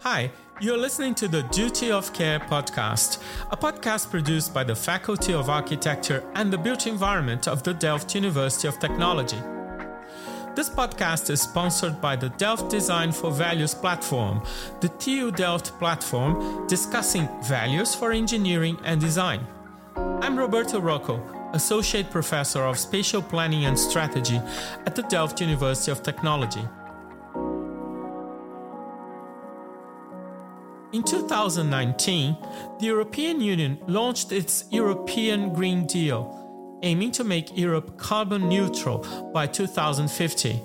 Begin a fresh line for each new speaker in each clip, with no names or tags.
Hi, you're listening to the Duty of Care podcast, a podcast produced by the Faculty of Architecture and the Built Environment of the Delft University of Technology. This podcast is sponsored by the Delft Design for Values platform, the TU Delft platform discussing values for engineering and design. I'm Roberto Rocco, Associate Professor of Spatial Planning and Strategy at the Delft University of Technology. In 2019, the European Union launched its European Green Deal, aiming to make Europe carbon neutral by 2050.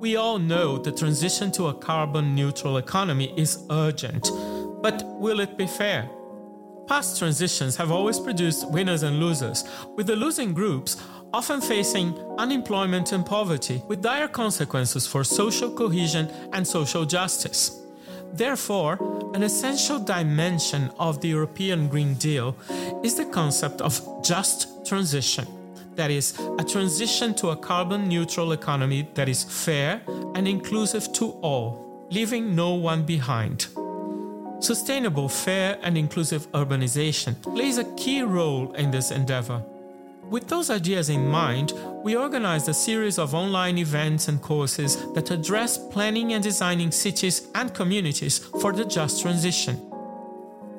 We all know the transition to a carbon neutral economy is urgent, but will it be fair? Past transitions have always produced winners and losers, with the losing groups often facing unemployment and poverty, with dire consequences for social cohesion and social justice. Therefore, an essential dimension of the European Green Deal is the concept of just transition. That is, a transition to a carbon neutral economy that is fair and inclusive to all, leaving no one behind. Sustainable, fair, and inclusive urbanization plays a key role in this endeavor. With those ideas in mind, we organized a series of online events and courses that address planning and designing cities and communities for the just transition.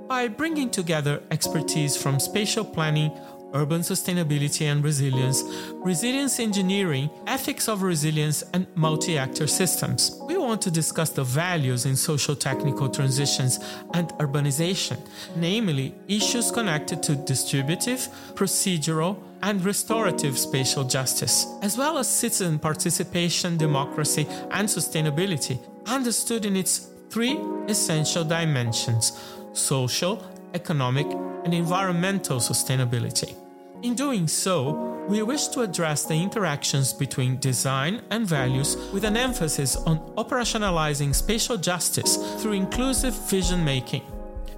By bringing together expertise from spatial planning, urban sustainability and resilience, resilience engineering, ethics of resilience, and multi actor systems. We want to discuss the values in social technical transitions and urbanization, namely issues connected to distributive, procedural, and restorative spatial justice, as well as citizen participation, democracy, and sustainability, understood in its three essential dimensions social, economic, and environmental sustainability. In doing so, we wish to address the interactions between design and values with an emphasis on operationalizing spatial justice through inclusive vision making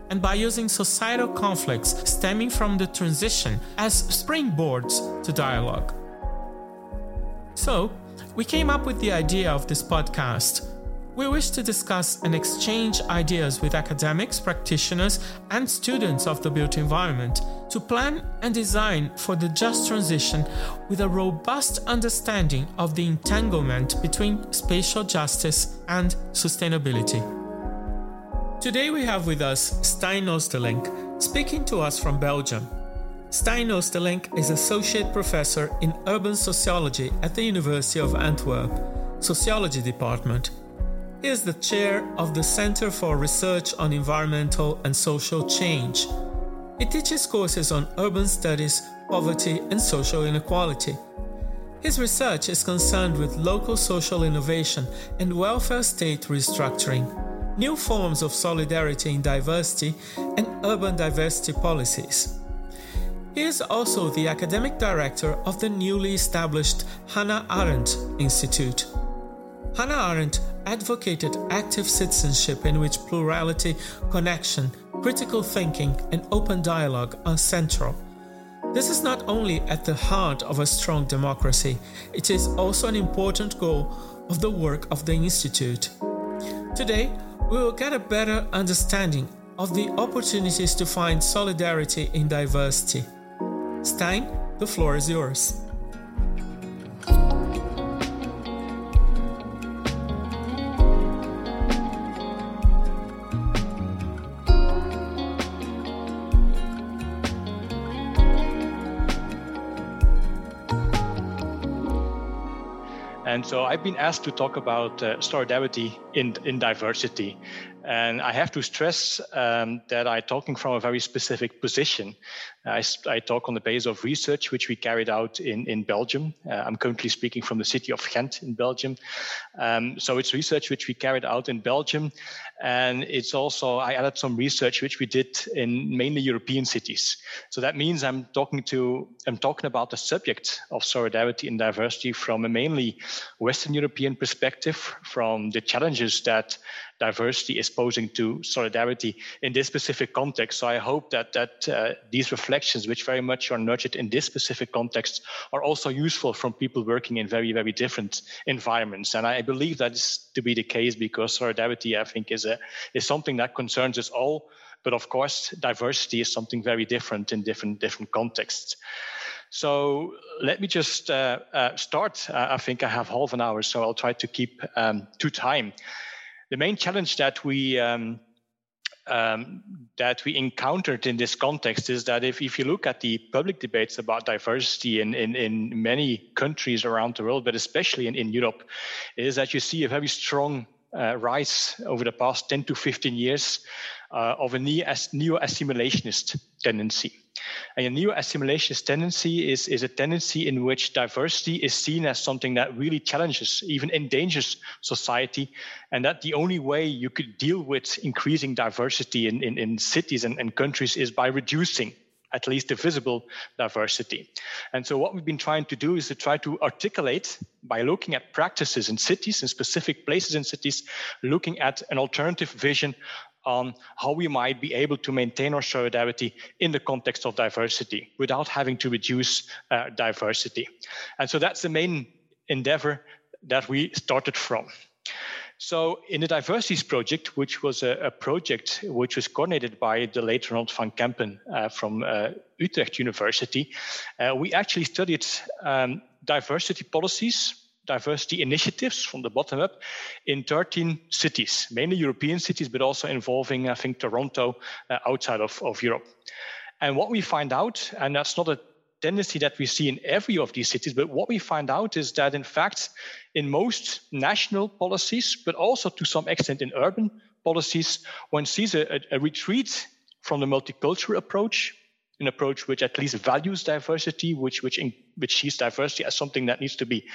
and by using societal conflicts stemming from the transition as springboards to dialogue. So, we came up with the idea of this podcast we wish to discuss and exchange ideas with academics, practitioners, and students of the built environment to plan and design for the just transition with a robust understanding of the entanglement between spatial justice and sustainability. Today we have with us Stijn Oosterlynck, speaking to us from Belgium. Stijn Oosterlynck is Associate Professor in Urban Sociology at the University of Antwerp, Sociology Department is the chair of the Center for Research on Environmental and Social Change. He teaches courses on urban studies, poverty, and social inequality. His research is concerned with local social innovation and welfare state restructuring, new forms of solidarity in diversity, and urban diversity policies. He is also the academic director of the newly established Hannah Arendt Institute. Hannah Arendt advocated active citizenship in which plurality, connection, critical thinking, and open dialogue are central. This is not only at the heart of a strong democracy, it is also an important goal of the work of the Institute. Today, we will get a better understanding of the opportunities to find solidarity in diversity. Stijn, the floor is yours.
And so I've been asked to talk about uh, solidarity in, in diversity. And I have to stress um, that I'm talking from a very specific position. I, I, talk on the basis of research which we carried out in, in Belgium. Uh, I'm currently speaking from the city of Ghent in Belgium. Um, so it's research which we carried out in Belgium. And it's also, I added some research which we did in mainly European cities. So that means I'm talking to, I'm talking about the subject of solidarity and diversity from a mainly Western European perspective, from the challenges that diversity is posing to solidarity in this specific context. So I hope that that uh, these reflections, which very much are nurtured in this specific context, are also useful from people working in very very different environments. And I believe that is to be the case because solidarity, I think, is a is something that concerns us all. But of course, diversity is something very different in different different contexts. So let me just uh, uh, start. I think I have half an hour, so I'll try to keep um, to time. The main challenge that we um, um, that we encountered in this context is that if, if you look at the public debates about diversity in, in, in many countries around the world, but especially in, in Europe, is that you see a very strong uh, rise over the past 10 to 15 years uh, of a neo-assimilationist tendency. And a neo-assimilationist tendency is, is a tendency in which diversity is seen as something that really challenges, even endangers society, and that the only way you could deal with increasing diversity in, in, in cities and, and countries is by reducing at least the visible diversity. And so what we've been trying to do is to try to articulate by looking at practices in cities and specific places in cities, looking at an alternative vision on how we might be able to maintain our solidarity in the context of diversity without having to reduce uh, diversity. And so that's the main endeavor that we started from. So, in the DIVERCITIES Project, which was a, a project which was coordinated by the late Ronald van Kempen uh, from uh, Utrecht University, uh, we actually studied um, diversity policies diversity initiatives from the bottom up in 13 cities, mainly European cities, but also involving, I think, Toronto uh, outside of, of Europe. And what we find out, and that's not a tendency that we see in every of these cities, but what we find out is that, in fact, in most national policies, but also to some extent in urban policies, one sees a, a retreat from the multicultural approach an approach which at least values diversity, which which in, which sees diversity as something that needs to be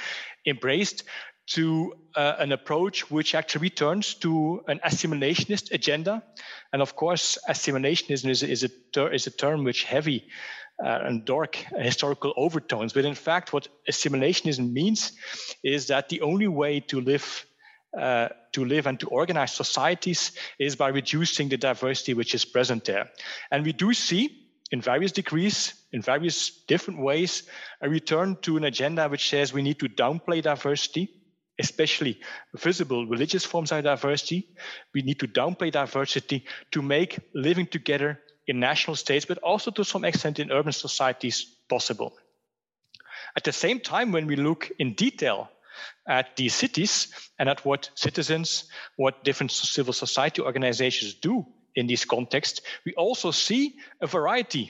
embraced, to uh, an approach which actually returns to an assimilationist agenda. And of course, assimilationism is, is, a, ter- is a term which heavy uh, and dark historical overtones. But in fact, what assimilationism means is that the only way to live uh, to live and to organize societies is by reducing the diversity which is present there. And we do see in various degrees, in various different ways, a return to an agenda which says we need to downplay diversity, especially visible religious forms of diversity. We need to downplay diversity to make living together in national states, but also to some extent in urban societies possible. At the same time, when we look in detail at these cities and at what citizens, what different civil society organizations do in this context, we also see a variety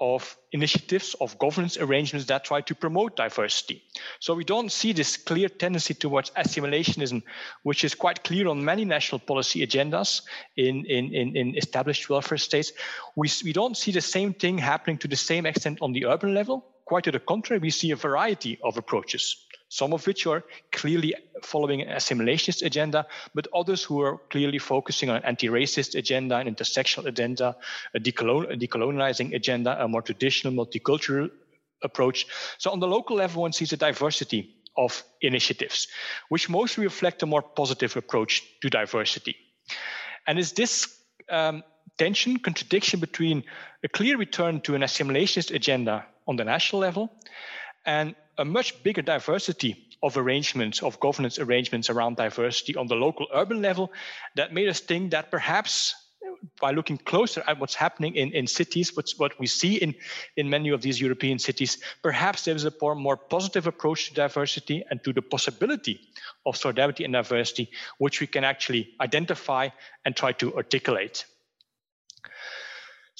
of initiatives of governance arrangements that try to promote diversity. So we don't see this clear tendency towards assimilationism, which is quite clear on many national policy agendas in, in, in, in established welfare states. We, we don't see the same thing happening to the same extent on the urban level. Quite to the contrary, we see a variety of approaches some of which are clearly following an assimilationist agenda, but others who are clearly focusing on an anti-racist agenda, an intersectional agenda, a, decolon- a decolonializing agenda, a more traditional multicultural approach. So on the local level, one sees a diversity of initiatives, which mostly reflect a more positive approach to diversity. And is this um, tension, contradiction between a clear return to an assimilationist agenda on the national level and a much bigger diversity of arrangements, of governance arrangements around diversity on the local urban level that made us think that perhaps by looking closer at what's happening in, in cities, what's, what we see in, in many of these European cities, perhaps there is a more, more positive approach to diversity and to the possibility of solidarity and diversity, which we can actually identify and try to articulate.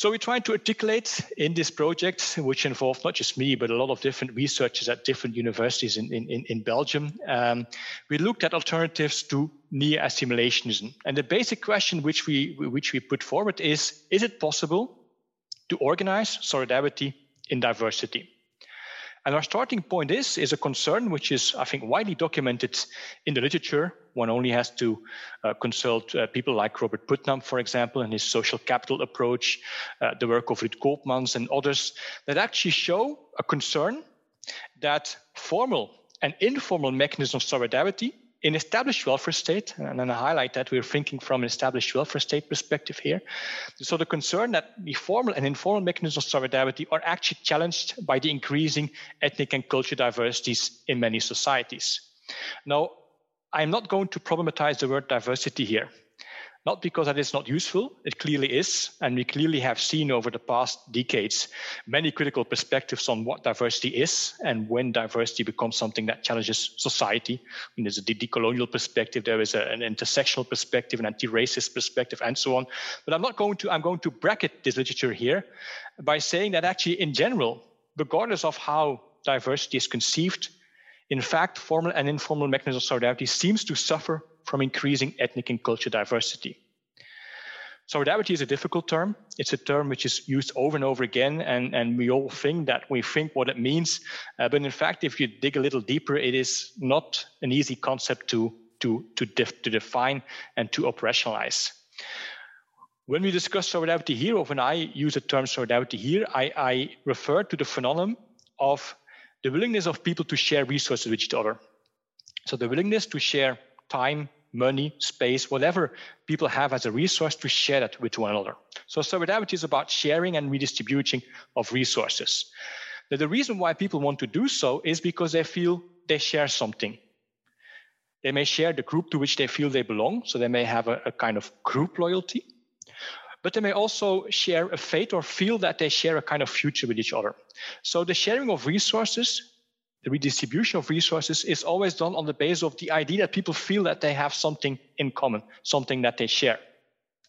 So we tried to articulate in this project, which involved not just me, but a lot of different researchers at different universities in, in, in Belgium. Um, we looked at alternatives to neo-assimilationism. And the basic question which we, which we put forward is, is it possible to organize solidarity in diversity? And our starting point is, is a concern which is, I think, widely documented in the literature. One only has to uh, consult uh, people like Robert Putnam, for example, and his social capital approach, uh, the work of Ruud Koopmans and others that actually show a concern that formal and informal mechanisms of solidarity in established welfare state, and then I highlight that we're thinking from an established welfare state perspective here. So the concern that the formal and informal mechanisms of solidarity are actually challenged by the increasing ethnic and cultural diversities in many societies. Now, I'm not going to problematize the word diversity here. Not because that is not useful, it clearly is. And we clearly have seen over the past decades many critical perspectives on what diversity is and when diversity becomes something that challenges society. I mean, there's a decolonial perspective, there is a, an intersectional perspective, an anti-racist perspective, and so on. But I'm not going to, I'm going to bracket this literature here by saying that actually in general, regardless of how diversity is conceived, in fact, formal and informal mechanisms of solidarity seems to suffer from increasing ethnic and cultural diversity. Solidarity is a difficult term. It's a term which is used over and over again, and, and we all think that we think what it means. Uh, but in fact, if you dig a little deeper, it is not an easy concept to, to, to, def, to define and to operationalize. When we discuss solidarity here, or when I use the term solidarity here, I, I refer to the phenomenon of the willingness of people to share resources with each other. So the willingness to share time, money, space, whatever people have as a resource to share that with one another. So solidarity is about sharing and redistributing of resources. Now, the reason why people want to do so is because they feel they share something. They may share the group to which they feel they belong, so they may have a, a kind of group loyalty but they may also share a fate or feel that they share a kind of future with each other. So the sharing of resources, the redistribution of resources is always done on the basis of the idea that people feel that they have something in common, something that they share.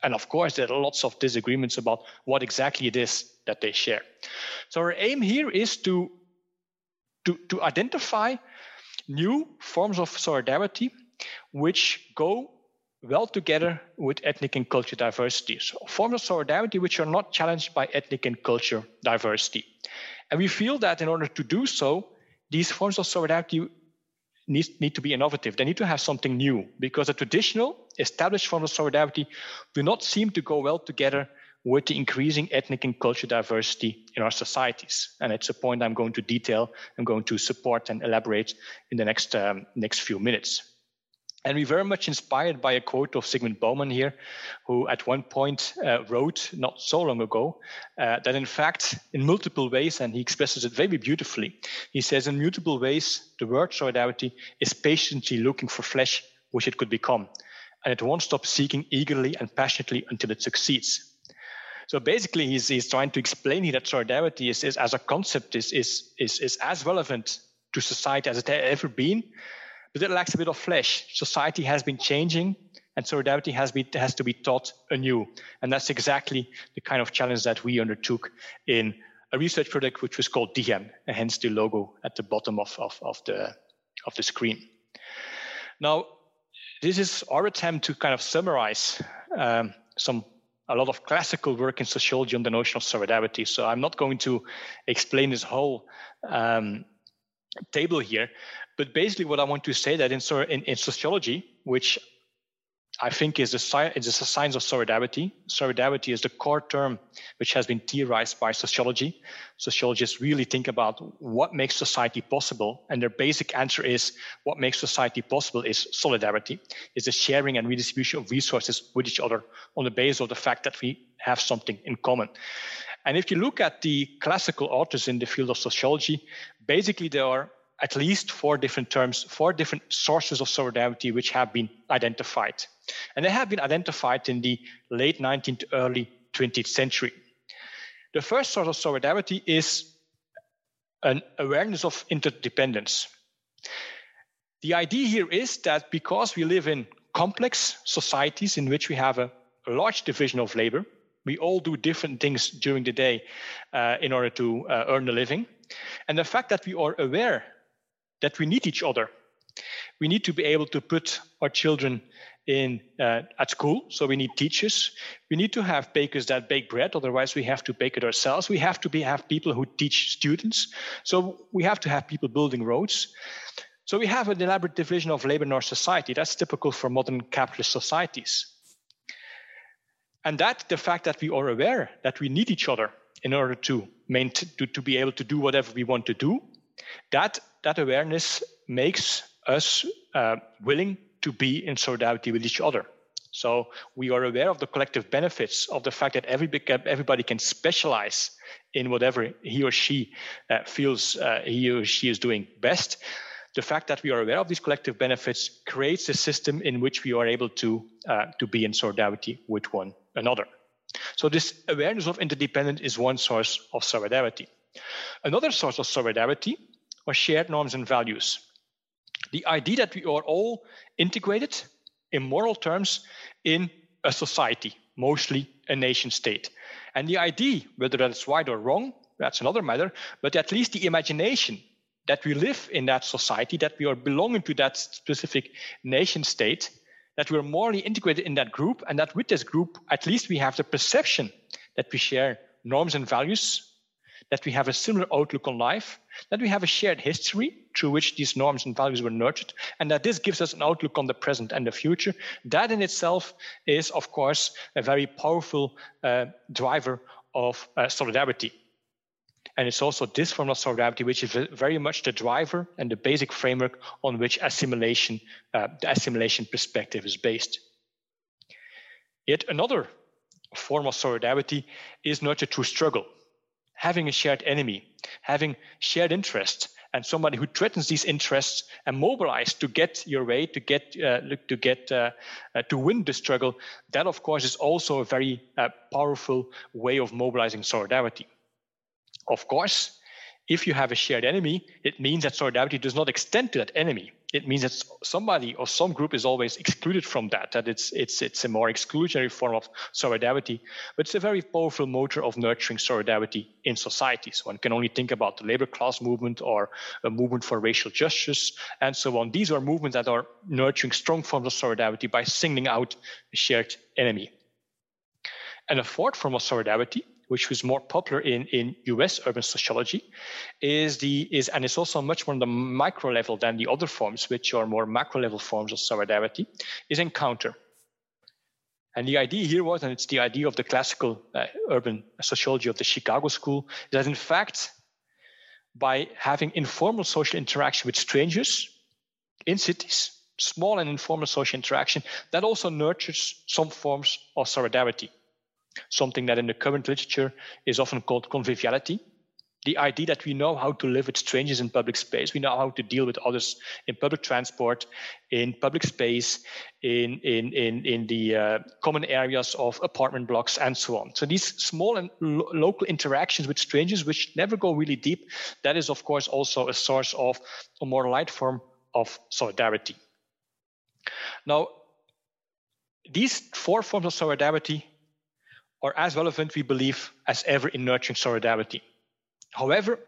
And of course, there are lots of disagreements about what exactly it is that they share. So our aim here is to, to, to identify new forms of solidarity which go well together with ethnic and cultural diversity. So forms of solidarity which are not challenged by ethnic and cultural diversity. And we feel that in order to do so, these forms of solidarity need, need to be innovative. They need to have something new because the traditional established forms of solidarity do not seem to go well together with the increasing ethnic and cultural diversity in our societies. And it's a point I'm going to detail, I'm going to support and elaborate in the next, um, next few minutes. And we're very much inspired by a quote of Zygmunt Bauman here, who at one point uh, wrote not so long ago uh, that in fact, in multiple ways, and he expresses it very beautifully, he says, in multiple ways, the word solidarity is patiently looking for flesh which it could become, and it won't stop seeking eagerly and passionately until it succeeds. So basically, he's, he's trying to explain here that solidarity is, is as a concept is, is, is, is as relevant to society as it has ever been, but it lacks a bit of flesh. Society has been changing, and solidarity has, been, has to be taught anew. And that's exactly the kind of challenge that we undertook in a research project which was called DieGem, and hence the logo at the bottom of, of, of, the, of the screen. Now, this is our attempt to kind of summarize um, some a lot of classical work in sociology on the notion of solidarity. So I'm not going to explain this whole um, table here, but basically, what I want to say that in, in, in sociology, which I think is is a science of solidarity. Solidarity is the core term which has been theorized by sociology. Sociologists really think about what makes society possible, and their basic answer is what makes society possible is solidarity, is the sharing and redistribution of resources with each other on the basis of the fact that we have something in common. And if you look at the classical authors in the field of sociology, basically there are at least four different terms, four different sources of solidarity which have been identified. And they have been identified in the late 19th, to early 20th century. The first source of solidarity is an awareness of interdependence. The idea here is that because we live in complex societies in which we have a, a large division of labor, we all do different things during the day uh, in order to uh, earn a living. And the fact that we are aware that we need each other. We need to be able to put our children in uh, at school, so we need teachers. We need to have bakers that bake bread, otherwise we have to bake it ourselves. We have to be, have people who teach students, so we have to have people building roads. So we have an elaborate division of labor in our society. That's typical for modern capitalist societies. And that the fact that we are aware that we need each other in order to, maintain, to, to be able to do whatever we want to do, that that awareness makes us uh, willing to be in solidarity with each other. So we are aware of the collective benefits of the fact that every, everybody can specialize in whatever he or she uh, feels uh, he or she is doing best. The fact that we are aware of these collective benefits creates a system in which we are able to uh, to be in solidarity with one another. So this awareness of interdependence is one source of solidarity. Another source of solidarity are shared norms and values. The idea that we are all integrated in moral terms in a society, mostly a nation state. And the idea, whether that's right or wrong, that's another matter, but at least the imagination that we live in that society, that we are belonging to that specific nation state, that we're morally integrated in that group, and that with this group, at least we have the perception that we share norms and values, that we have a similar outlook on life, that we have a shared history through which these norms and values were nurtured, and that this gives us an outlook on the present and the future. That in itself is, of course, a very powerful uh, driver of uh, solidarity. And it's also this form of solidarity which is very much the driver and the basic framework on which assimilation, uh, the assimilation perspective is based. Yet another form of solidarity is nurtured through struggle having a shared enemy, having shared interests, and somebody who threatens these interests and mobilize to get your way, to get uh, to get uh, uh, to win the struggle. That, of course, is also a very uh, powerful way of mobilizing solidarity. Of course, if you have a shared enemy, it means that solidarity does not extend to that enemy. It means that somebody or some group is always excluded from that, that it's, it's, it's a more exclusionary form of solidarity. But it's a very powerful motor of nurturing solidarity in societies. One can only think about the labor class movement or a movement for racial justice and so on. These are movements that are nurturing strong forms of solidarity by singling out a shared enemy. And a fourth form of solidarity which was more popular in, in US urban sociology, is the is and it's also much more on the micro level than the other forms, which are more macro level forms of solidarity, is encounter. And the idea here was, and it's the idea of the classical uh, urban sociology of the Chicago School, that in fact, by having informal social interaction with strangers in cities, small and informal social interaction, that also nurtures some forms of solidarity something that in the current literature is often called conviviality. The idea that we know how to live with strangers in public space, we know how to deal with others in public transport, in public space, in in in in the uh, common areas of apartment blocks, and so on. So these small and lo- local interactions with strangers, which never go really deep, that is of course also a source of a more light form of solidarity. Now, these four forms of solidarity are as relevant, we believe, as ever in nurturing solidarity. However,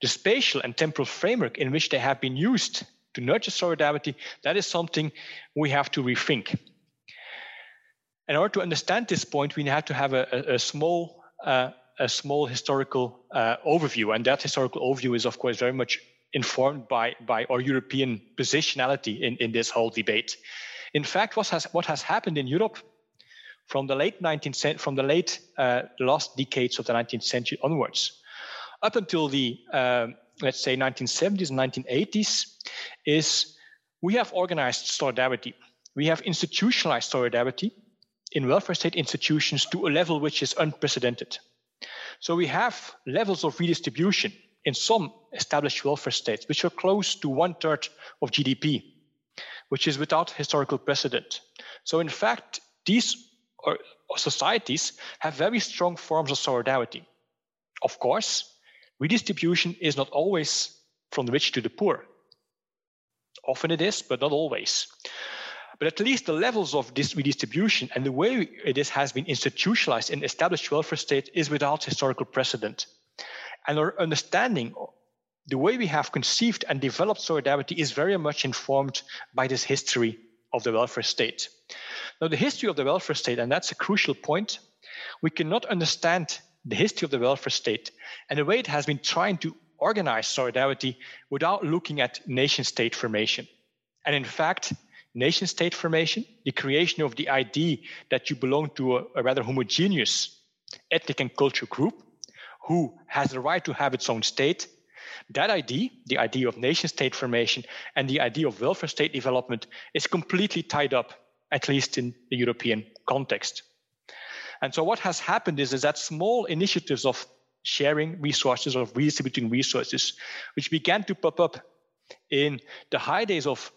the spatial and temporal framework in which they have been used to nurture solidarity, that is something we have to rethink. In order to understand this point, we have to have a, a, a small, uh, a small historical uh, overview, and that historical overview is, of course, very much informed by, by our European positionality in, in this whole debate. In fact, what has, what has happened in Europe from the late 19th from the late uh, last decades of the 19th century onwards. Up until the uh, let's say 1970s and 1980s is we have organized solidarity. We have institutionalized solidarity in welfare state institutions to a level which is unprecedented. So we have levels of redistribution in some established welfare states which are close to one third of gdp which is without historical precedent. So in fact these or, or societies have very strong forms of solidarity. Of course, redistribution is not always from the rich to the poor. Often it is, but not always. But at least the levels of this redistribution and the way this has been institutionalized in established welfare state is without historical precedent. And our understanding, the way we have conceived and developed solidarity is very much informed by this history of the welfare state. Now, the history of the welfare state, and that's a crucial point, we cannot understand the history of the welfare state and the way it has been trying to organize solidarity without looking at nation state formation. And in fact, nation state formation, the creation of the idea that you belong to a, a rather homogeneous ethnic and cultural group who has the right to have its own state, That idea, the idea of nation state formation and the idea of welfare state development, is completely tied up, at least in the European context. And so what has happened is, is that small initiatives of sharing resources, of redistributing resources, which began to pop up in the high days of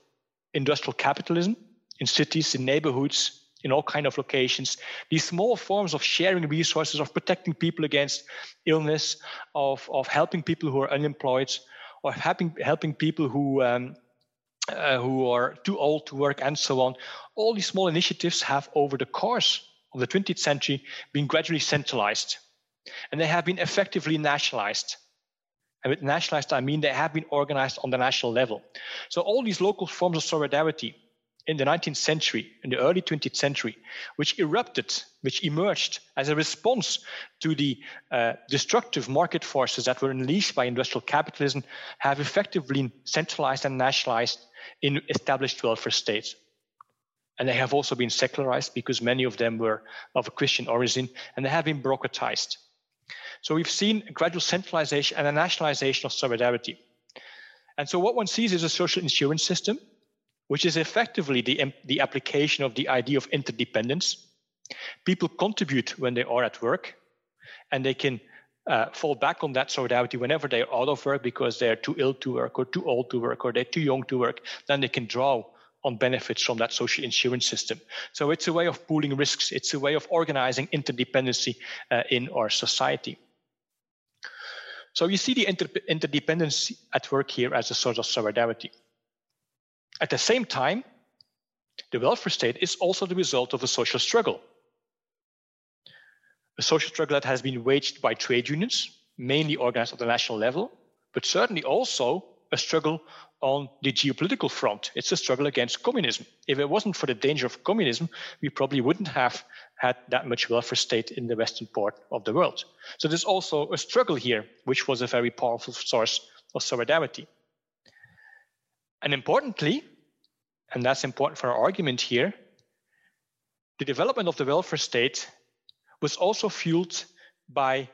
industrial capitalism, in cities, in neighborhoods, in all kind of locations. These small forms of sharing resources, of protecting people against illness, of, of helping people who are unemployed, or helping helping people who um, uh, who are too old to work, and so on. All these small initiatives have, over the course of the 20th century, been gradually centralized, and they have been effectively nationalized. And with nationalized, I mean they have been organized on the national level. So all these local forms of solidarity in the 19th century, in the early 20th century, which erupted, which emerged as a response to the uh, destructive market forces that were unleashed by industrial capitalism, have effectively centralized and nationalized in established welfare states. And they have also been secularized because many of them were of a Christian origin, and they have been bureaucratized. So we've seen a gradual centralization and a nationalization of solidarity. And so what one sees is a social insurance system, which is effectively the, the application of the idea of interdependence. People contribute when they are at work, and they can uh, fall back on that solidarity whenever they're out of work because they're too ill to work or too old to work or they're too young to work. Then they can draw on benefits from that social insurance system. So it's a way of pooling risks. It's a way of organizing interdependency uh, in our society. So you see the inter- interdependence at work here as a source of solidarity. At the same time, the welfare state is also the result of a social struggle. A social struggle that has been waged by trade unions, mainly organized at the national level, but certainly also a struggle on the geopolitical front. It's a struggle against communism. If it wasn't for the danger of communism, we probably wouldn't have had that much welfare state in the western part of the world. So there's also a struggle here, which was a very powerful source of solidarity. And importantly, and that's important for our argument here, the development of the welfare state was also fueled by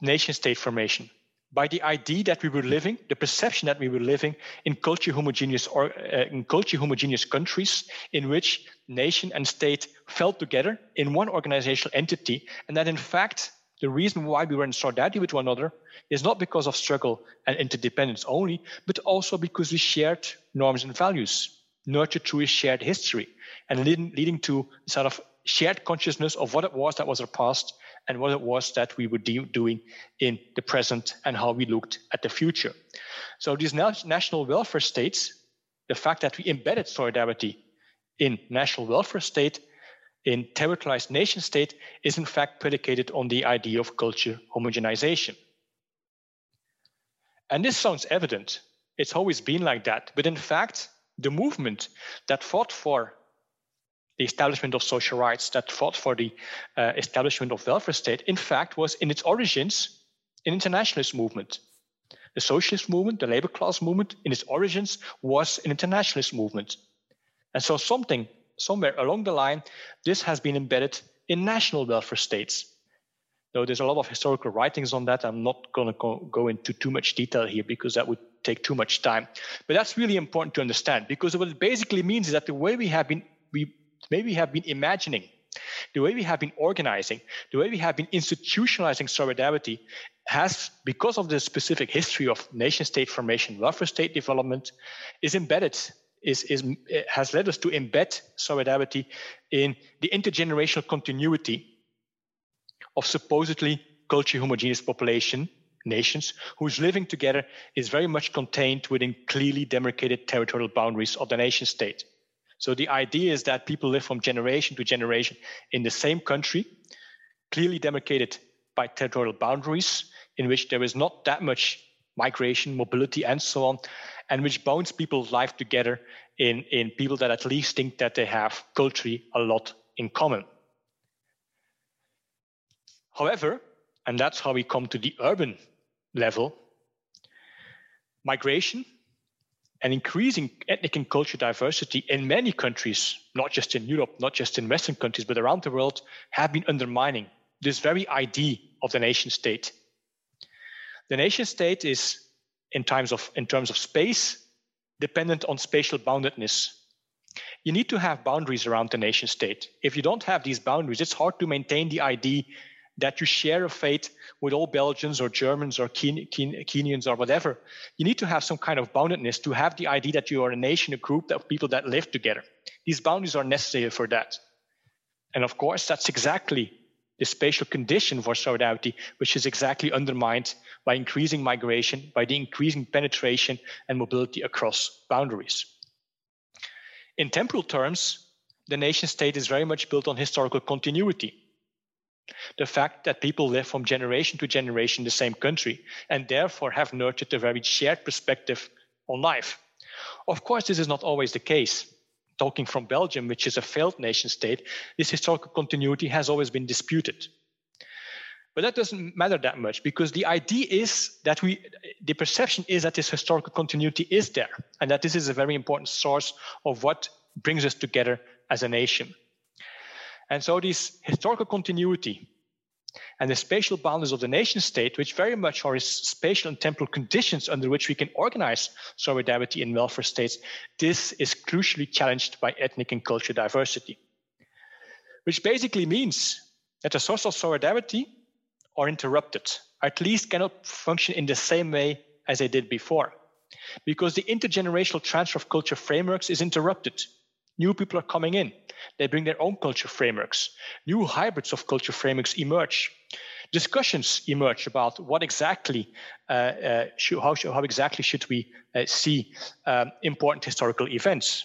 nation state formation by the idea that we were living, the perception that we were living in culture homogeneous or uh, in culture homogeneous countries in which nation and state fell together in one organizational entity, and that in fact the reason why we were in solidarity with one another is not because of struggle and interdependence only, but also because we shared norms and values, nurtured through a shared history, and leading, leading to sort of shared consciousness of what it was that was our past and what it was that we were de- doing in the present and how we looked at the future. So these national welfare states, the fact that we embedded solidarity in national welfare state, in territorialized nation state, is in fact predicated on the idea of culture homogenization. And this sounds evident. It's always been like that. But in fact, the movement that fought for the establishment of social rights, that fought for the uh, establishment of welfare state, in fact, was in its origins an internationalist movement. The socialist movement, the labor class movement, in its origins was an internationalist movement. And so something, somewhere along the line, this has been embedded in national welfare states. Though there's a lot of historical writings on that, I'm not going to go, into too much detail here because that would take too much time. But that's really important to understand because what it basically means is that the way we have been we we have been imagining, the way we have been organizing, the way we have been institutionalizing solidarity has, because of the specific history of nation state formation, welfare state development, is embedded, is, is, eh, has led us to embed solidarity in the intergenerational continuity of supposedly culturally homogeneous population nations whose living together is very much contained within clearly demarcated territorial boundaries of the nation state. So the idea is that people live from generation to generation in the same country, clearly demarcated by territorial boundaries, in which there is not that much migration, mobility, and so on, and which bonds people's life together in, in people that at least think that they have culturally a lot in common. However, and that's how we come to the urban level, migration and increasing ethnic and cultural diversity in many countries, not just in Europe, not just in Western countries, but around the world, have been undermining this very idea of the nation state. The nation state is in terms of in terms of space dependent on spatial boundedness. You need to have boundaries around the nation state. If you don't have these boundaries, it's hard to maintain the idea that you share a fate with all Belgians or Germans or Kenyans or whatever. You need to have some kind of boundedness to have the idea that you are a nation, a group of people that live together. These boundaries are necessary for that. And of course, that's exactly the spatial condition for solidarity, which is exactly undermined by increasing migration, by the increasing penetration and mobility across boundaries. In temporal terms, the nation state is very much built on historical continuity. The fact that people live from generation to generation in the same country and therefore have nurtured a very shared perspective on life. Of course, this is not always the case. Talking from Belgium, which is a failed nation state, this historical continuity has always been disputed. But that doesn't matter that much because the idea is that we, the perception is that this historical continuity is there and that this is a very important source of what brings us together as a nation. And so, this historical continuity and the spatial boundaries of the nation state, which very much are spatial and temporal conditions under which we can organize solidarity in welfare states, this is crucially challenged by ethnic and cultural diversity. Which basically means that the source of solidarity are interrupted, at least cannot function in the same way as they did before. Because the intergenerational transfer of culture frameworks is interrupted. New people are coming in. They bring their own culture frameworks. New hybrids of culture frameworks emerge. Discussions emerge about what exactly, uh, uh, should, how, how, exactly should we uh, see um, important historical events.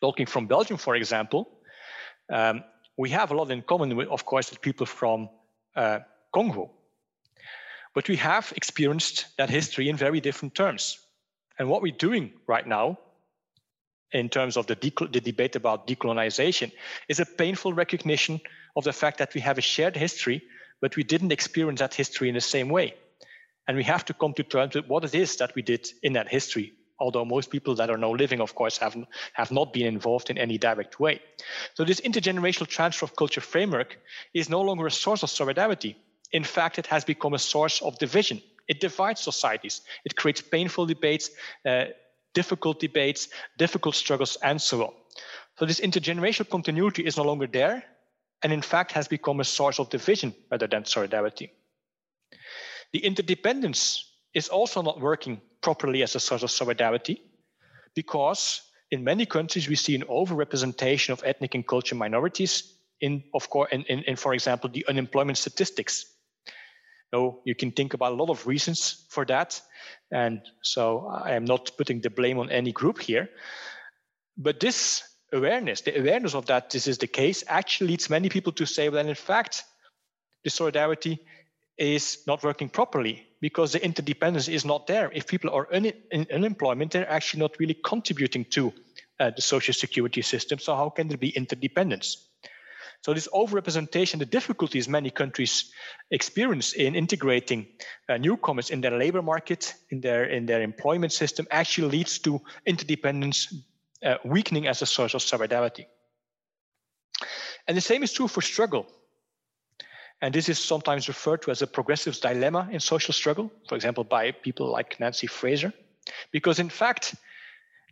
Talking from Belgium, for example, um, we have a lot in common, with, of course, with people from uh, Congo. But we have experienced that history in very different terms. And what we're doing right now, in terms of the, the debate about decolonization, is a painful recognition of the fact that we have a shared history, but we didn't experience that history in the same way. And we have to come to terms with what it is that we did in that history although most people that are now living, of course, have, have not been involved in any direct way. So this intergenerational transfer of culture framework is no longer a source of solidarity. In fact, it has become a source of division. It divides societies. It creates painful debates, uh, difficult debates, difficult struggles, and so on. So this intergenerational continuity is no longer there, and in fact has become a source of division rather than solidarity. The interdependence is also not working properly as a source of solidarity because in many countries we see an overrepresentation of ethnic and cultural minorities in, of course, in, in, in for example, the unemployment statistics. No, you can think about a lot of reasons for that. And so I am not putting the blame on any group here. But this awareness, the awareness of that this is the case, actually leads many people to say, well, in fact, the solidarity is not working properly because the interdependence is not there. If people are un- in unemployment, they're actually not really contributing to uh, the social security system. So how can there be interdependence? So this overrepresentation, the difficulties many countries experience in integrating uh, newcomers in their labor market, in their in their employment system, actually leads to interdependence uh, weakening as a source of solidarity. And the same is true for struggle. And this is sometimes referred to as a progressive's dilemma in social struggle, for example, by people like Nancy Fraser. Because in fact,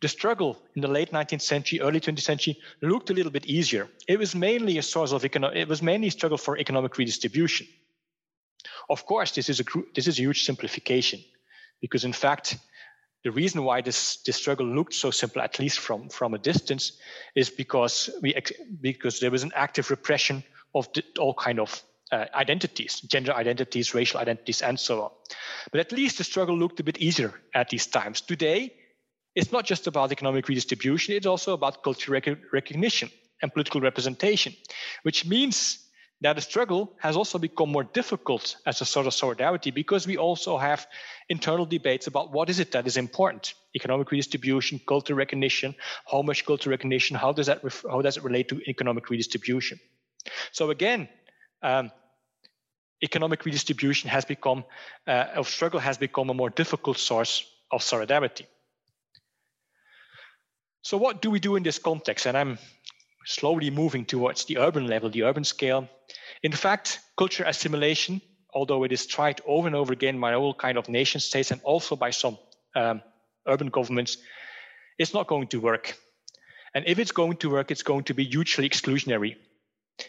the struggle in the late 19th century, early 20th century looked a little bit easier. It was mainly a source of economic, it was mainly a struggle for economic redistribution. Of course, this is a, this is a huge simplification because in fact, the reason why this, this struggle looked so simple, at least from, from a distance, is because we because there was an active repression of the, all kind of uh, identities, gender identities, racial identities, and so on. But at least the struggle looked a bit easier at these times. Today, it's not just about economic redistribution, it's also about cultural rec- recognition and political representation, which means that the struggle has also become more difficult as a sort of solidarity because we also have internal debates about what is it that is important economic redistribution cultural recognition how much cultural recognition how does that ref- how does it relate to economic redistribution so again um, economic redistribution has become, uh, of struggle has become a more difficult source of solidarity. So, what do we do in this context? And I'm slowly moving towards the urban level, the urban scale. In fact, culture assimilation although it is tried over and over again by all kind of nation states and also by some um, urban governments, is not going to work. And if it's going to work, it's going to be hugely exclusionary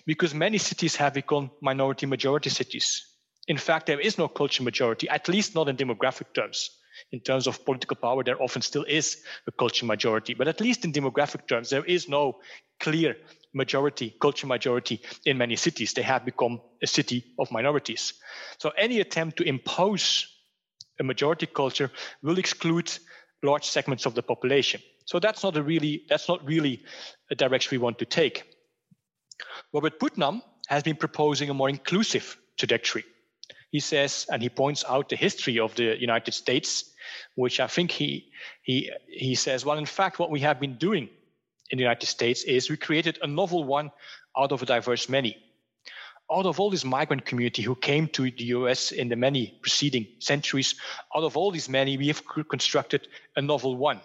because many cities have become minority majority cities. In fact, there is no culture majority, at least not in demographic terms. In terms of political power, there often still is a culture majority, but at least in demographic terms, there is no clear majority, culture majority in many cities. They have become a city of minorities. So any attempt to impose a majority culture will exclude large segments of the population. So that's not a really that's not really a direction we want to take. Robert Putnam has been proposing a more inclusive trajectory. He says, and he points out the history of the United States, which I think he he he says, well, in fact, what we have been doing in the United States is we created a novel one out of a diverse many. Out of all this migrant community who came to the US in the many preceding centuries, out of all these many, we have constructed a novel one.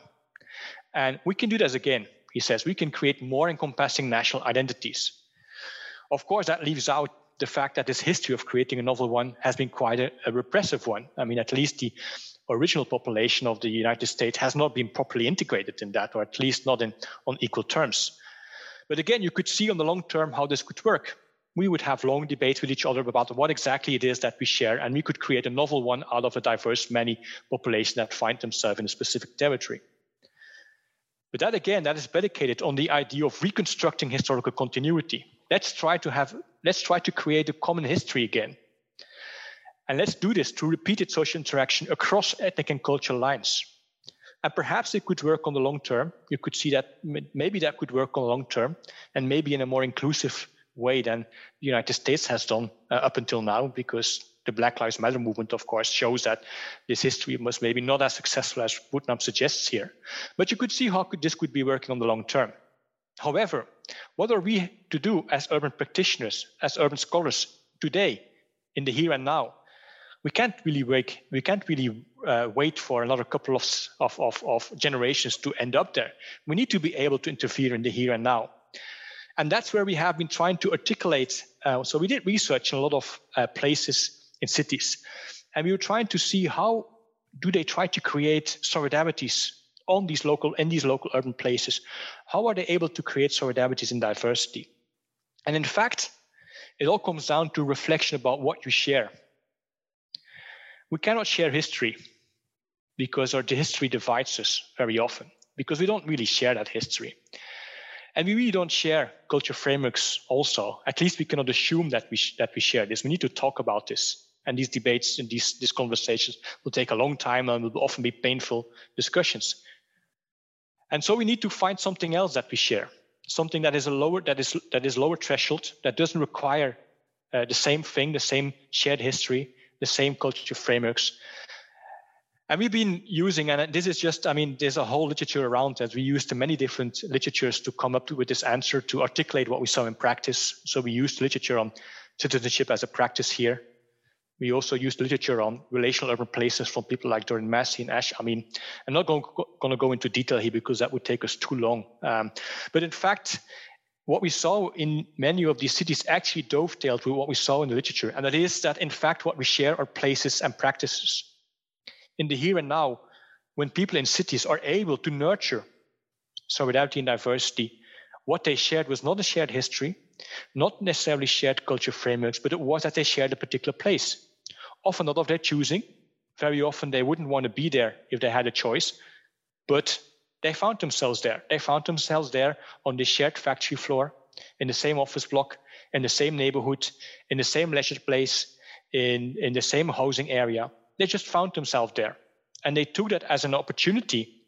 And we can do this again, he says. We can create more encompassing national identities. Of course, that leaves out the fact that this history of creating a novel one has been quite a, a repressive one. I mean, at least the original population of the United States has not been properly integrated in that, or at least not in, on equal terms. But again, you could see on the long term how this could work. We would have long debates with each other about what exactly it is that we share, and we could create a novel one out of a diverse many population that find themselves in a specific territory. But that again, that is predicated on the idea of reconstructing historical continuity. Let's try to have, let's try to create a common history again. And let's do this through repeated social interaction across ethnic and cultural lines. And perhaps it could work on the long term. You could see that maybe that could work on the long term and maybe in a more inclusive way than the United States has done uh, up until now, because the Black Lives Matter movement, of course, shows that this history was maybe not as successful as Putnam suggests here. But you could see how could, this could be working on the long term. However, what are we to do as urban practitioners, as urban scholars today, in the here and now? We can't really wait. We can't really uh, wait for another couple of, of, of, of generations to end up there. We need to be able to interfere in the here and now. And that's where we have been trying to articulate. Uh, so we did research in a lot of uh, places in cities. And we were trying to see how do they try to create solidarities on these local in these local urban places. How are they able to create solidarities in diversity? And in fact, it all comes down to reflection about what you share. We cannot share history because our history divides us very often because we don't really share that history. And we really don't share culture frameworks also. At least we cannot assume that we, that we share this. We need to talk about this. And these debates and these, these conversations will take a long time and will often be painful discussions. And so we need to find something else that we share, something that is a lower that is that is lower threshold, that doesn't require uh, the same thing, the same shared history, the same culture frameworks. And we've been using, and this is just, I mean, there's a whole literature around that. We used many different literatures to come up with this answer to articulate what we saw in practice. So we used literature on citizenship as a practice here. We also used literature on relational urban places from people like Doreen Massey and Ash. I mean, I'm not going, going to go into detail here because that would take us too long. Um, but in fact, what we saw in many of these cities actually dovetailed with what we saw in the literature. And that is that, in fact, what we share are places and practices. In the here and now, when people in cities are able to nurture solidarity and diversity, what they shared was not a shared history, not necessarily shared culture frameworks, but it was that they shared a particular place often not of their choosing. Very often they wouldn't want to be there if they had a choice, but they found themselves there. They found themselves there on the shared factory floor, in the same office block, in the same neighborhood, in the same leisure place, in, in the same housing area. They just found themselves there. And they took that as an opportunity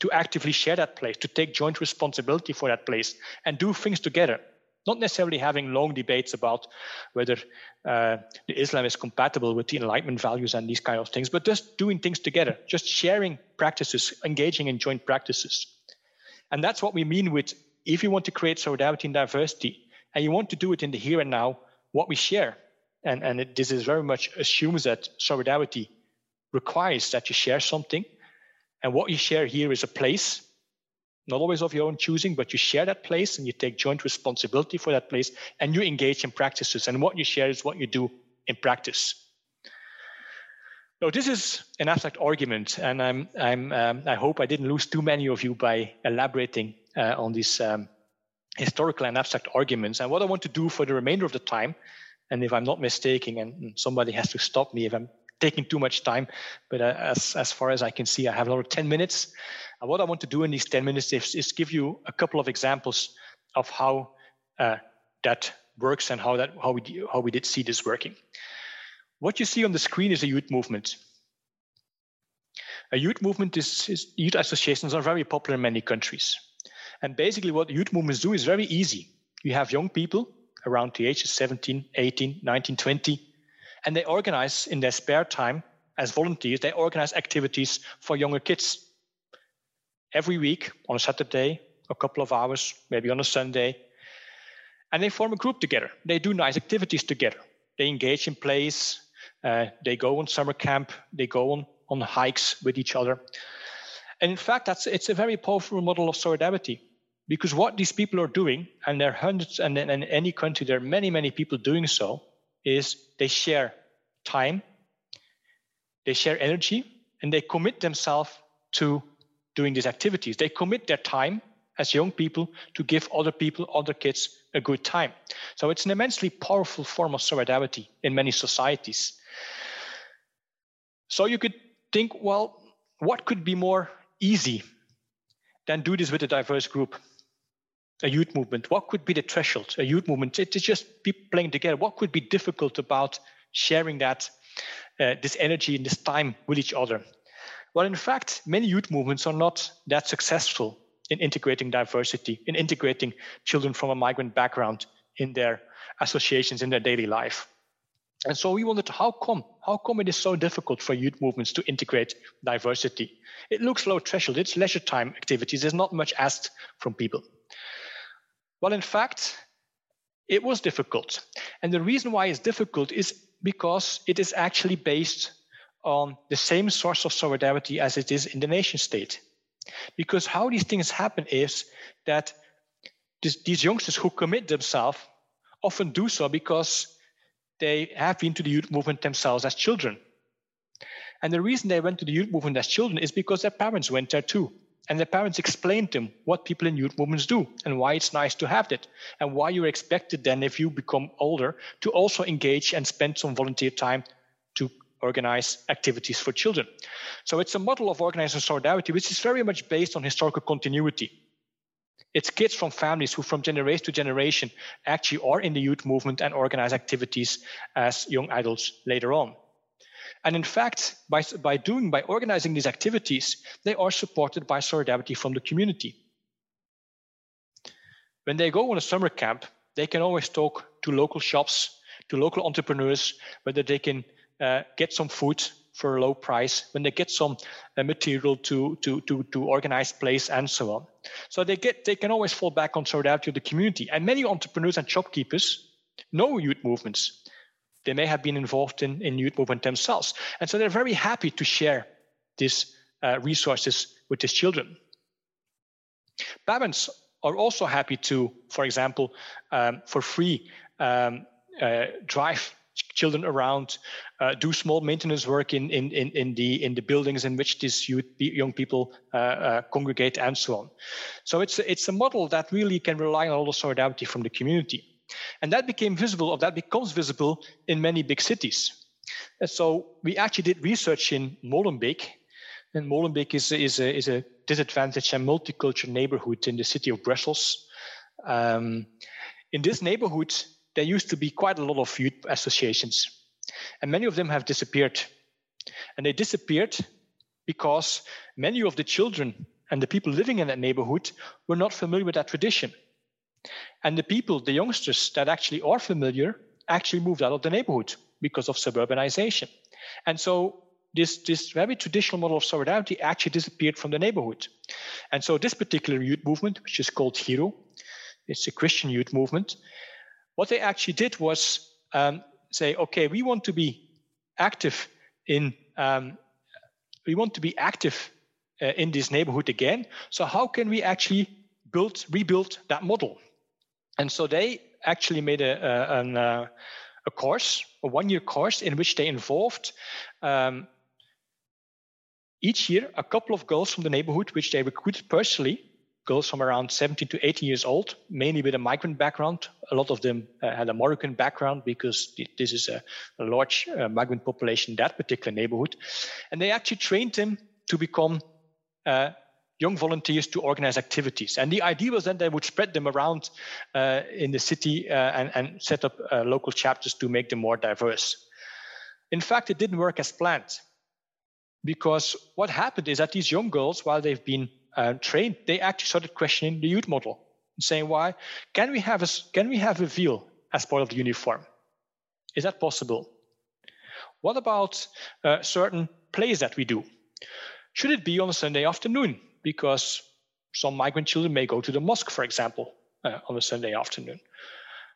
to actively share that place, to take joint responsibility for that place and do things together not necessarily having long debates about whether uh, the Islam is compatible with the Enlightenment values and these kind of things, but just doing things together, just sharing practices, engaging in joint practices. And that's what we mean with if you want to create solidarity and diversity, and you want to do it in the here and now, what we share. And, and it, this is very much assumes that solidarity requires that you share something. And what you share here is a place not always of your own choosing, but you share that place and you take joint responsibility for that place and you engage in practices. And what you share is what you do in practice. No, this is an abstract argument, and I'm, I'm, um, I hope I didn't lose too many of you by elaborating uh, on these um, historical and abstract arguments. And what I want to do for the remainder of the time, and if I'm not mistaken, and somebody has to stop me if I'm taking too much time, but uh, as, as far as I can see, I have another 10 minutes. And what I want to do in these 10 minutes is, is give you a couple of examples of how uh, that works and how that how we how we did see this working. What you see on the screen is a youth movement. A youth movement is, is youth associations are very popular in many countries. And basically what youth movements do is very easy. You have young people around the age of 17, 18, 19, 20, and they organize in their spare time as volunteers, they organize activities for younger kids. Every week on a Saturday, a couple of hours, maybe on a Sunday, and they form a group together. They do nice activities together. They engage in plays. Uh, they go on summer camp. They go on, on hikes with each other. And in fact, that's it's a very powerful model of solidarity because what these people are doing, and there are hundreds, and in any country there are many, many people doing so, is they share time, they share energy, and they commit themselves to doing these activities. They commit their time as young people to give other people, other kids, a good time. So it's an immensely powerful form of solidarity in many societies. So you could think, well, what could be more easy than do this with a diverse group? A youth movement. What could be the threshold? A youth movement. It's just people playing together. What could be difficult about sharing that, uh, this energy and this time with each other? Well, in fact, many youth movements are not that successful in integrating diversity, in integrating children from a migrant background in their associations in their daily life. And so we wondered how come? How come it is so difficult for youth movements to integrate diversity? It looks low threshold, it's leisure time activities, there's not much asked from people. Well, in fact, it was difficult. And the reason why it's difficult is because it is actually based on the same source of solidarity as it is in the nation state. Because how these things happen is that this, these youngsters who commit themselves often do so because they have been to the youth movement themselves as children. And the reason they went to the youth movement as children is because their parents went there too. And their parents explained to them what people in youth movements do and why it's nice to have that. And why you're expected then, if you become older, to also engage and spend some volunteer time to organize activities for children. So it's a model of organizing solidarity, which is very much based on historical continuity. It's kids from families who, from generation to generation, actually are in the youth movement and organize activities as young adults later on. And in fact, by, by doing, by organizing these activities, they are supported by solidarity from the community. When they go on a summer camp, they can always talk to local shops, to local entrepreneurs, whether they can uh, get some food for a low price, when they get some uh, material to, to, to, to organize place and so on. So they get they can always fall back on solidarity of the community. And many entrepreneurs and shopkeepers know youth movements. They may have been involved in, in youth movement themselves. And so they're very happy to share these uh, resources with these children. Parents are also happy to, for example, um, for free um, uh, drive children around, uh, do small maintenance work in, in, in, in, the, in the buildings in which these youth, young people uh, uh, congregate and so on. So it's, it's a model that really can rely on all the solidarity from the community. And that became visible, or that becomes visible in many big cities. And so we actually did research in Molenbeek, and Molenbeek is, is, a, is a disadvantaged and multicultural neighborhood in the city of Brussels. Um, in this neighborhood, there used to be quite a lot of youth associations, and many of them have disappeared. And they disappeared because many of the children and the people living in that neighborhood were not familiar with that tradition. And the people, the youngsters that actually are familiar, actually moved out of the neighborhood because of suburbanization. And so this, this very traditional model of solidarity actually disappeared from the neighborhood. And so this particular youth movement, which is called Chiro, it's a Christian youth movement, what they actually did was um, say, okay, we want to be active in um, we want to be active uh, in this neighborhood again. So how can we actually build rebuild that model? And so they actually made a a, an, uh, a course, a one-year course, in which they involved um, each year, a couple of girls from the neighborhood, which they recruited personally, girls from around 17 to 18 years old, mainly with a migrant background. A lot of them uh, had a Moroccan background because this is a, a large uh, migrant population in that particular neighborhood. And they actually trained them to become uh, young volunteers to organize activities. And the idea was that they would spread them around uh, in the city uh, and, and, set up uh, local chapters to make them more diverse. In fact, it didn't work as planned because what happened is that these young girls, while they've been uh, trained, they actually started questioning the youth model saying, "Why can we have a can we have a veil as part of the uniform? Is that possible? What about uh, certain plays that we do? Should it be on a Sunday afternoon? Because some migrant children may go to the mosque, for example, uh, on a Sunday afternoon.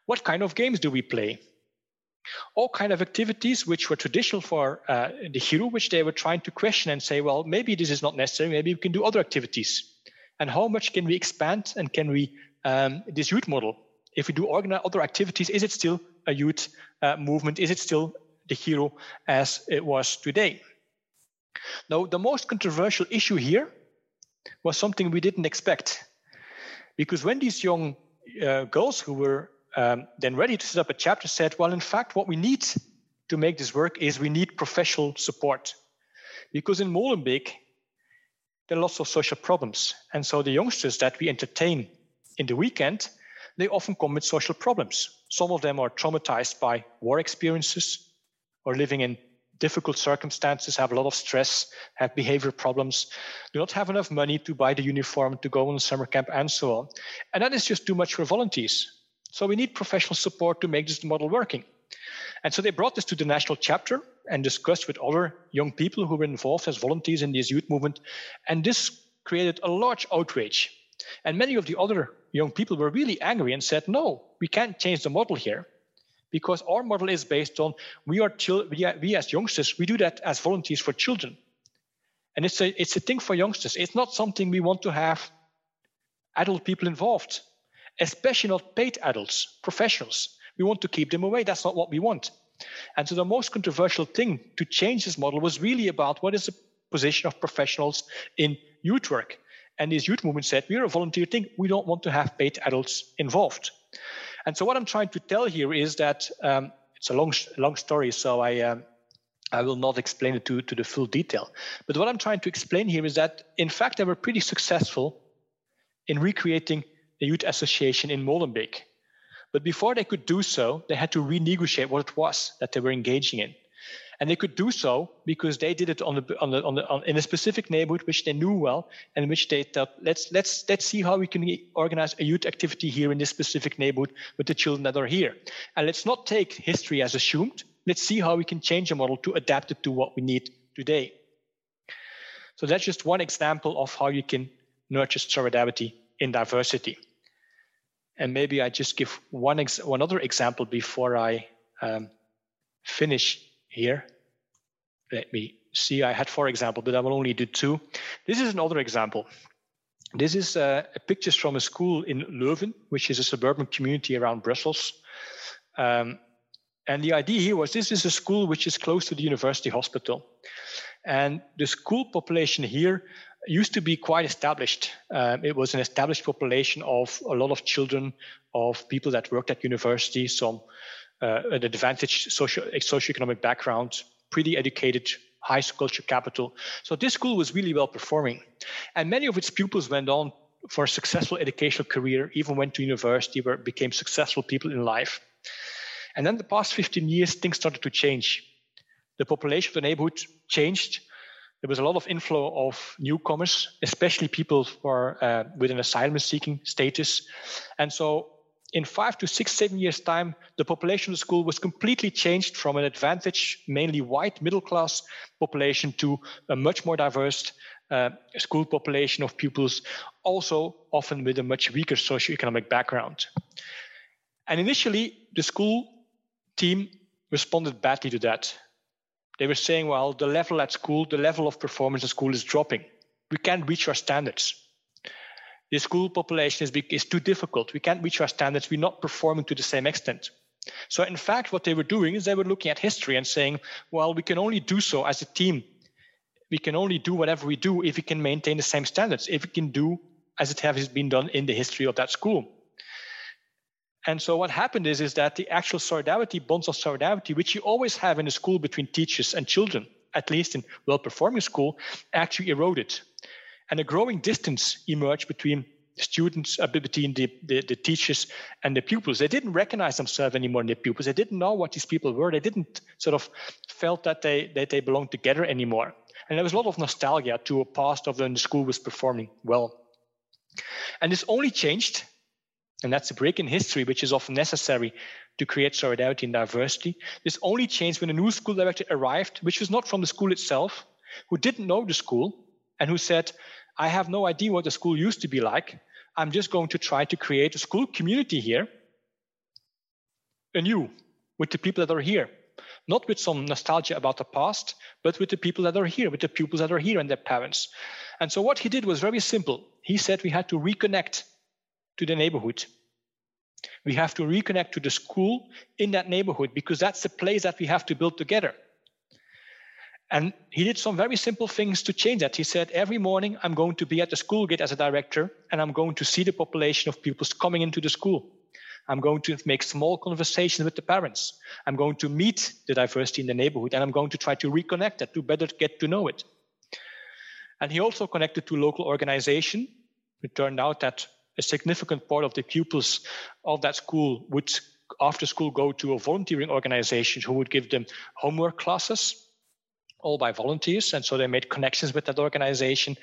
What kind of games do we play? All kind of activities which were traditional for uh, the Chiro, which they were trying to question and say, well, maybe this is not necessary. Maybe we can do other activities. And how much can we expand and can we um, this youth model? If we do organize other activities, is it still a youth uh, movement? Is it still the Chiro as it was today? Now, the most controversial issue here was something we didn't expect, because when these young uh, girls who were um, then ready to set up a chapter said, well, in fact, what we need to make this work is we need professional support. Because in Molenbeek, there are lots of social problems. And so the youngsters that we entertain in the weekend, they often come with social problems. Some of them are traumatized by war experiences or living in difficult circumstances, have a lot of stress, have behavior problems, do not have enough money to buy the uniform, to go on summer camp, and so on. And that is just too much for volunteers. So we need professional support to make this model working. And so they brought this to the national chapter and discussed with other young people who were involved as volunteers in this youth movement. And this created a large outrage. And many of the other young people were really angry and said, no, we can't change the model here because our model is based on we are we, are, we as youngsters we do that as volunteers for children and it's a it's a thing for youngsters it's not something we want to have adult people involved especially not paid adults, professionals. We want to keep them away. That's not what we want. And so the most controversial thing to change this model was really about what is the position of professionals in youth work. And this youth movement said, we're a volunteer thing. We don't want to have paid adults involved. And so what I'm trying to tell here is that um, it's a long, long story, so I, um, I will not explain it to, to the full detail. But what I'm trying to explain here is that, in fact, they were pretty successful in recreating the youth association in Molenbeek. But before they could do so, they had to renegotiate what it was that they were engaging in. And they could do so because they did it on the, on the, on the, on, in a specific neighborhood which they knew well, and which they thought, let's, let's, let's see how we can organize a youth activity here in this specific neighborhood with the children that are here. And let's not take history as assumed. Let's see how we can change the model to adapt it to what we need today. So that's just one example of how you can nurture solidarity in diversity. And maybe I just give one ex- one other example before I um, finish here. Let me see. I had four examples, but I will only do two. This is another example. This is uh, pictures from a school in Leuven, which is a suburban community around Brussels. Um, and the idea here was this is a school which is close to the university hospital. And the school population here used to be quite established. Um, it was an established population of a lot of children, of people that worked at university, some uh, an advantaged social socioeconomic background, pretty educated, high culture capital. So this school was really well performing, and many of its pupils went on for a successful educational career, even went to university, where became successful people in life. And then the past 15 years, things started to change. The population of the neighborhood changed there was a lot of inflow of newcomers, especially people who are uh, with an asylum seeking status. And so in five to six, seven years' time, the population of the school was completely changed from an advantaged, mainly white middle class population to a much more diverse uh, school population of pupils, also often with a much weaker socioeconomic background. And initially, the school team responded badly to that they were saying, well, the level at school, the level of performance at school is dropping. We can't reach our standards. The school population is, is too difficult. We can't reach our standards. We're not performing to the same extent. So, in fact, what they were doing is they were looking at history and saying, well, we can only do so as a team we can only do whatever we do if we can maintain the same standards, if we can do as it has been done in the history of that school. And so what happened is, is that the actual solidarity, bonds of solidarity, which you always have in a school between teachers and children, at least in well-performing school, actually eroded. And a growing distance emerged between students, uh, between the, the, the, teachers and the pupils. They didn't recognize themselves anymore in the pupils. They didn't know what these people were. They didn't sort of felt that they that they belonged together anymore. And there was a lot of nostalgia to a past of when the school was performing well. And this only changed, and that's a break in history, which is often necessary to create solidarity and diversity. This only changed when a new school director arrived, which was not from the school itself, who didn't know the school, and who said, I have no idea what the school used to be like. I'm just going to try to create a school community here, anew, with the people that are here. Not with some nostalgia about the past, but with the people that are here, with the pupils that are here and their parents. And so what he did was very simple. He said we had to reconnect to the neighborhood. We have to reconnect to the school in that neighborhood because that's the place that we have to build together. And he did some very simple things to change that. He said, Every morning I'm going to be at the school gate as a director, and I'm going to see the population of pupils coming into the school. I'm going to make small conversations with the parents. I'm going to meet the diversity in the neighborhood, and I'm going to try to reconnect that to better get to know it. And he also connected to local organization. It turned out that a significant part of the pupils of that school would, after school, go to a volunteering organization who would give them homework classes all by volunteers. And so they made connections with that organization.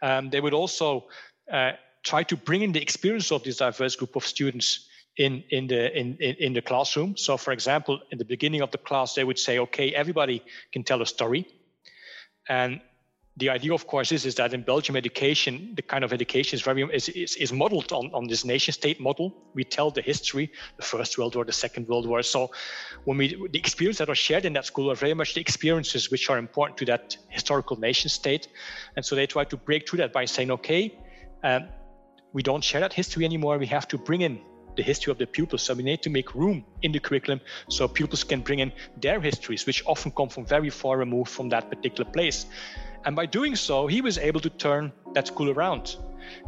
Um, they would also uh, try to bring in the experience of this diverse group of students in, in, the, in, in the classroom. So, for example, in the beginning of the class, they would say, okay, everybody can tell a story. And the idea, of course, is, is that in Belgium, education, the kind of education is very is, is, is modeled on, on this nation state model. We tell the history, the First World War, the Second World War. So, when we the experiences that are shared in that school are very much the experiences which are important to that historical nation state. And so they try to break through that by saying, okay, um, we don't share that history anymore. We have to bring in the history of the pupils. So we need to make room in the curriculum so pupils can bring in their histories, which often come from very far removed from that particular place. And by doing so, he was able to turn that school around.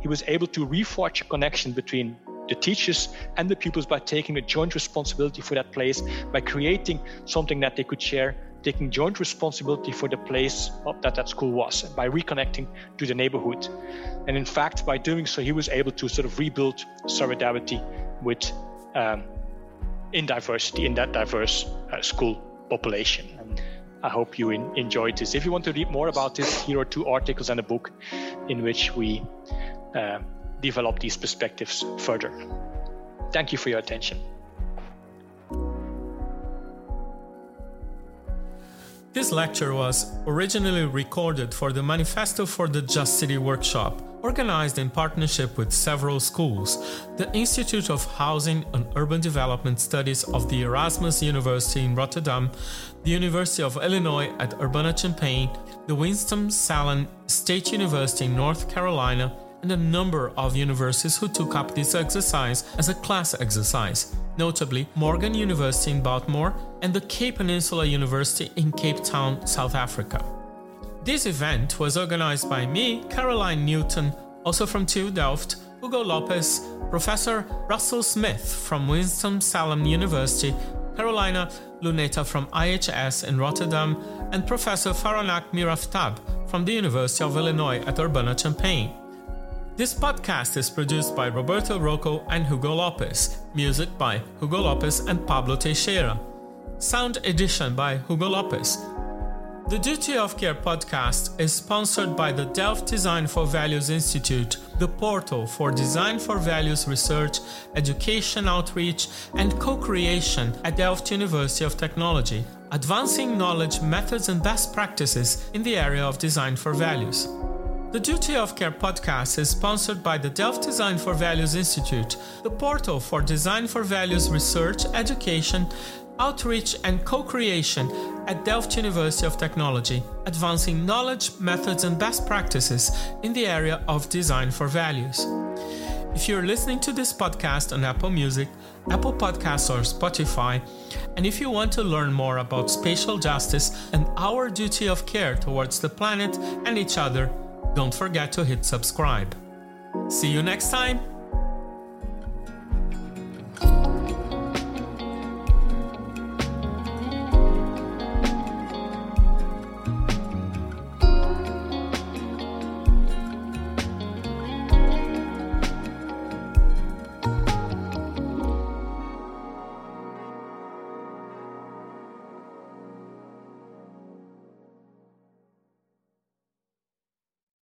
He was able to reforge a connection between the teachers and the pupils by taking a joint responsibility for that place, by creating something that they could share, taking joint responsibility for the place that that school was, by reconnecting to the neighborhood. And in fact, by doing so, he was able to sort of rebuild solidarity with um, in diversity in that diverse uh, school population. I hope you in, enjoyed this. If you want to read more about this, here are two articles and a book in which we uh, develop these perspectives further. Thank you for your attention.
This lecture was originally recorded for the Manifesto for the Just City workshop Organized in partnership with several schools, the Institute of Housing and Urban Development Studies of the Erasmus University in Rotterdam, the University of Illinois at Urbana-Champaign, the Winston-Salem State University in North Carolina, and a number of universities who took up this exercise as a class exercise, notably Morgan University in Baltimore and the Cape Peninsula University in Cape Town, South Africa. This event was organized by me, Caroline Newton, also from TU Delft, Hugo Lopez, Professor Russell Smith from Winston-Salem University, Carolina Luneta from IHS in Rotterdam, and Professor Faranak Miraftab from the University of Illinois at Urbana-Champaign. This podcast is produced by Roberto Rocco and Hugo Lopez, music by Hugo Lopez and Pablo Teixeira. Sound edition by Hugo Lopez, the Duty of Care podcast is sponsored by the Delft Design for Values Institute, the portal for design for values research, education outreach, and co creation at Delft University of Technology, advancing knowledge, methods, and best practices in the area of design for values. The Duty of Care podcast is sponsored by the Delft Design for Values Institute, the portal for design for values research, education, outreach, and co creation at Delft University of Technology, advancing knowledge, methods, and best practices in the area of design for values. If you're listening to this podcast on Apple Music, Apple Podcasts, or Spotify, and if you want to learn more about spatial justice and our duty of care towards the planet and each other, don't forget to hit subscribe. See you next time!